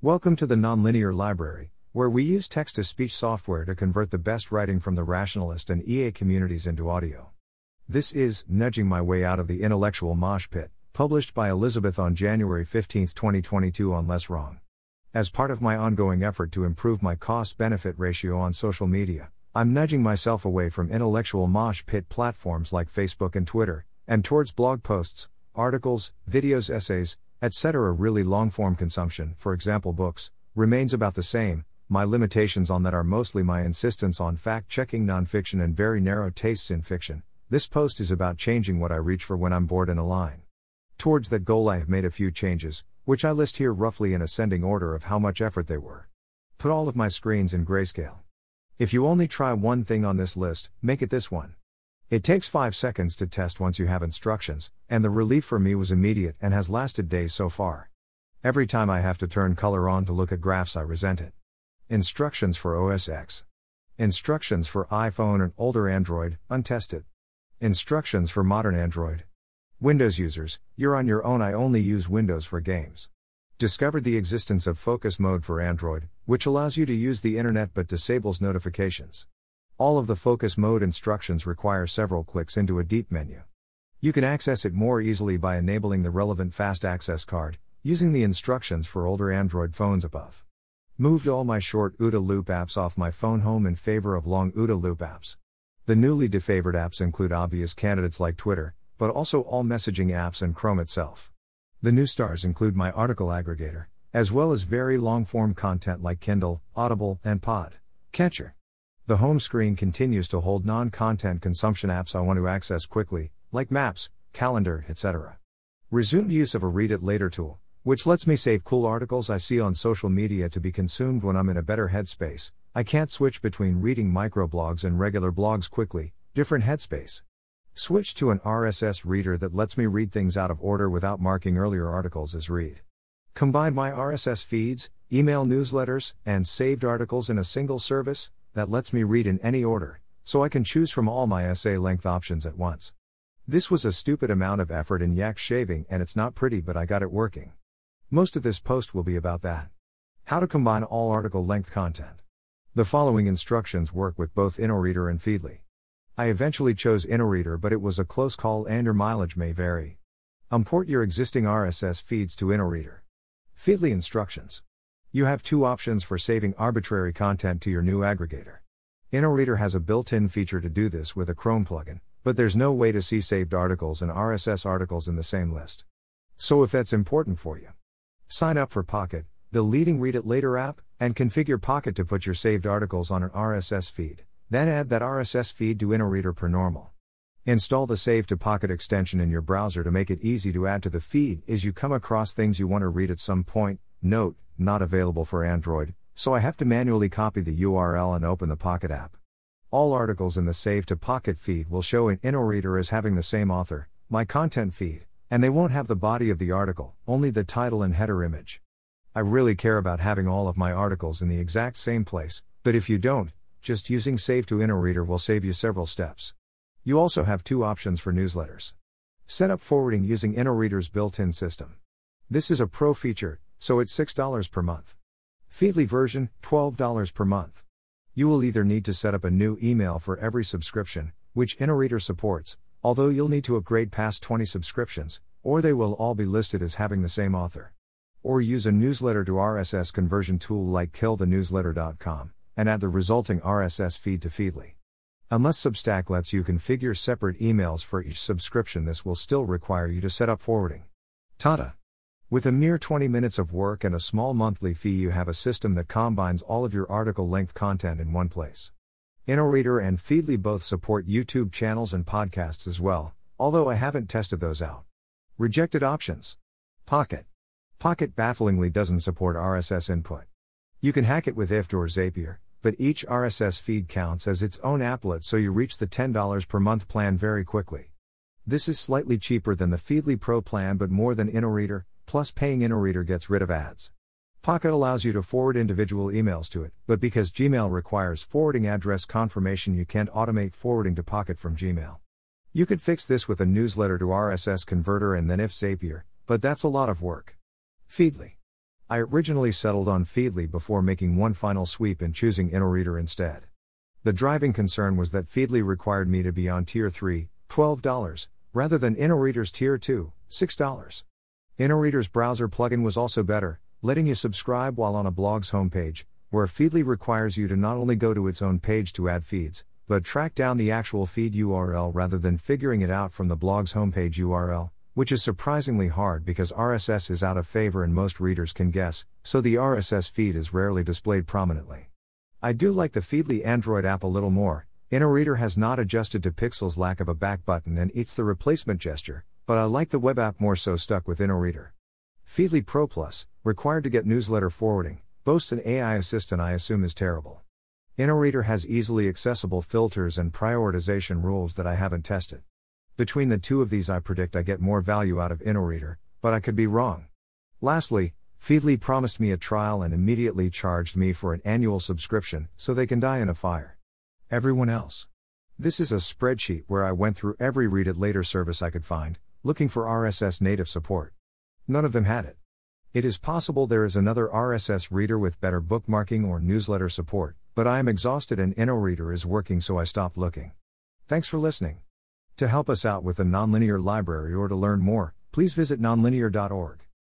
Welcome to the Nonlinear Library, where we use text to speech software to convert the best writing from the rationalist and EA communities into audio. This is Nudging My Way Out of the Intellectual Mosh Pit, published by Elizabeth on January 15, 2022 on Less Wrong. As part of my ongoing effort to improve my cost benefit ratio on social media, I'm nudging myself away from intellectual mosh pit platforms like Facebook and Twitter, and towards blog posts, articles, videos, essays, etc. Really long form consumption, for example, books, remains about the same. My limitations on that are mostly my insistence on fact checking nonfiction and very narrow tastes in fiction. This post is about changing what I reach for when I'm bored in a line. Towards that goal, I have made a few changes, which I list here roughly in ascending order of how much effort they were. Put all of my screens in grayscale. If you only try one thing on this list, make it this one. It takes 5 seconds to test once you have instructions, and the relief for me was immediate and has lasted days so far. Every time I have to turn color on to look at graphs, I resent it. Instructions for OS X. Instructions for iPhone and older Android, untested. Instructions for modern Android. Windows users, you're on your own. I only use Windows for games. Discovered the existence of focus mode for Android, which allows you to use the internet but disables notifications. All of the focus mode instructions require several clicks into a deep menu. You can access it more easily by enabling the relevant fast access card, using the instructions for older Android phones above. Moved all my short OODA loop apps off my phone home in favor of long OODA loop apps. The newly defavored apps include obvious candidates like Twitter, but also all messaging apps and Chrome itself. The new stars include my article aggregator, as well as very long form content like Kindle, Audible, and Pod. Catcher. The home screen continues to hold non content consumption apps I want to access quickly, like Maps, Calendar, etc. Resumed use of a Read It Later tool, which lets me save cool articles I see on social media to be consumed when I'm in a better headspace. I can't switch between reading microblogs and regular blogs quickly, different headspace. Switch to an RSS reader that lets me read things out of order without marking earlier articles as read. Combine my RSS feeds, email newsletters, and saved articles in a single service that lets me read in any order, so I can choose from all my essay length options at once. This was a stupid amount of effort and yak shaving, and it's not pretty, but I got it working. Most of this post will be about that. How to combine all article length content. The following instructions work with both Inoreader and Feedly. I eventually chose Inoreader, but it was a close call and your mileage may vary. Import your existing RSS feeds to Inoreader. Feedly instructions. You have two options for saving arbitrary content to your new aggregator. Inoreader has a built in feature to do this with a Chrome plugin, but there's no way to see saved articles and RSS articles in the same list. So if that's important for you, sign up for Pocket, the leading Read It Later app, and configure Pocket to put your saved articles on an RSS feed. Then add that RSS feed to Inoreader per normal. Install the Save to Pocket extension in your browser to make it easy to add to the feed as you come across things you want to read at some point. Note, not available for Android, so I have to manually copy the URL and open the Pocket app. All articles in the Save to Pocket feed will show in Inoreader as having the same author, my content feed, and they won't have the body of the article, only the title and header image. I really care about having all of my articles in the exact same place, but if you don't, just using Save to Inoreader will save you several steps. You also have two options for newsletters. Set up forwarding using Inoreader's built in system. This is a pro feature, so it's $6 per month. Feedly version, $12 per month. You will either need to set up a new email for every subscription, which Inoreader supports, although you'll need to upgrade past 20 subscriptions, or they will all be listed as having the same author. Or use a newsletter to RSS conversion tool like killthenewsletter.com and add the resulting RSS feed to Feedly. Unless Substack lets you configure separate emails for each subscription, this will still require you to set up forwarding. Tada! With a mere 20 minutes of work and a small monthly fee, you have a system that combines all of your article length content in one place. Inoreader and Feedly both support YouTube channels and podcasts as well, although I haven't tested those out. Rejected options Pocket. Pocket bafflingly doesn't support RSS input. You can hack it with IFTTT or Zapier, but each RSS feed counts as its own applet so you reach the $10 per month plan very quickly. This is slightly cheaper than the Feedly Pro plan but more than Inoreader, plus paying Inoreader gets rid of ads. Pocket allows you to forward individual emails to it, but because Gmail requires forwarding address confirmation, you can't automate forwarding to Pocket from Gmail. You could fix this with a newsletter to RSS converter and then if Zapier, but that's a lot of work. Feedly. I originally settled on Feedly before making one final sweep and choosing Inoreader instead. The driving concern was that Feedly required me to be on Tier 3, $12, rather than Inoreader's Tier 2, $6. Inoreader's browser plugin was also better, letting you subscribe while on a blog's homepage, where Feedly requires you to not only go to its own page to add feeds, but track down the actual feed URL rather than figuring it out from the blog's homepage URL, which is surprisingly hard because RSS is out of favor and most readers can guess, so the RSS feed is rarely displayed prominently. I do like the Feedly Android app a little more. Inoreader has not adjusted to Pixel's lack of a back button and eats the replacement gesture, but I like the web app more so stuck with Inoreader. Feedly Pro Plus, required to get newsletter forwarding, boasts an AI assistant I assume is terrible. Inoreader has easily accessible filters and prioritization rules that I haven't tested. Between the two of these, I predict I get more value out of Inoreader, but I could be wrong. Lastly, Feedly promised me a trial and immediately charged me for an annual subscription so they can die in a fire. Everyone else. This is a spreadsheet where I went through every read it later service I could find, looking for RSS native support. None of them had it. It is possible there is another RSS reader with better bookmarking or newsletter support, but I am exhausted and Inoreader is working so I stopped looking. Thanks for listening. To help us out with the nonlinear library or to learn more, please visit nonlinear.org.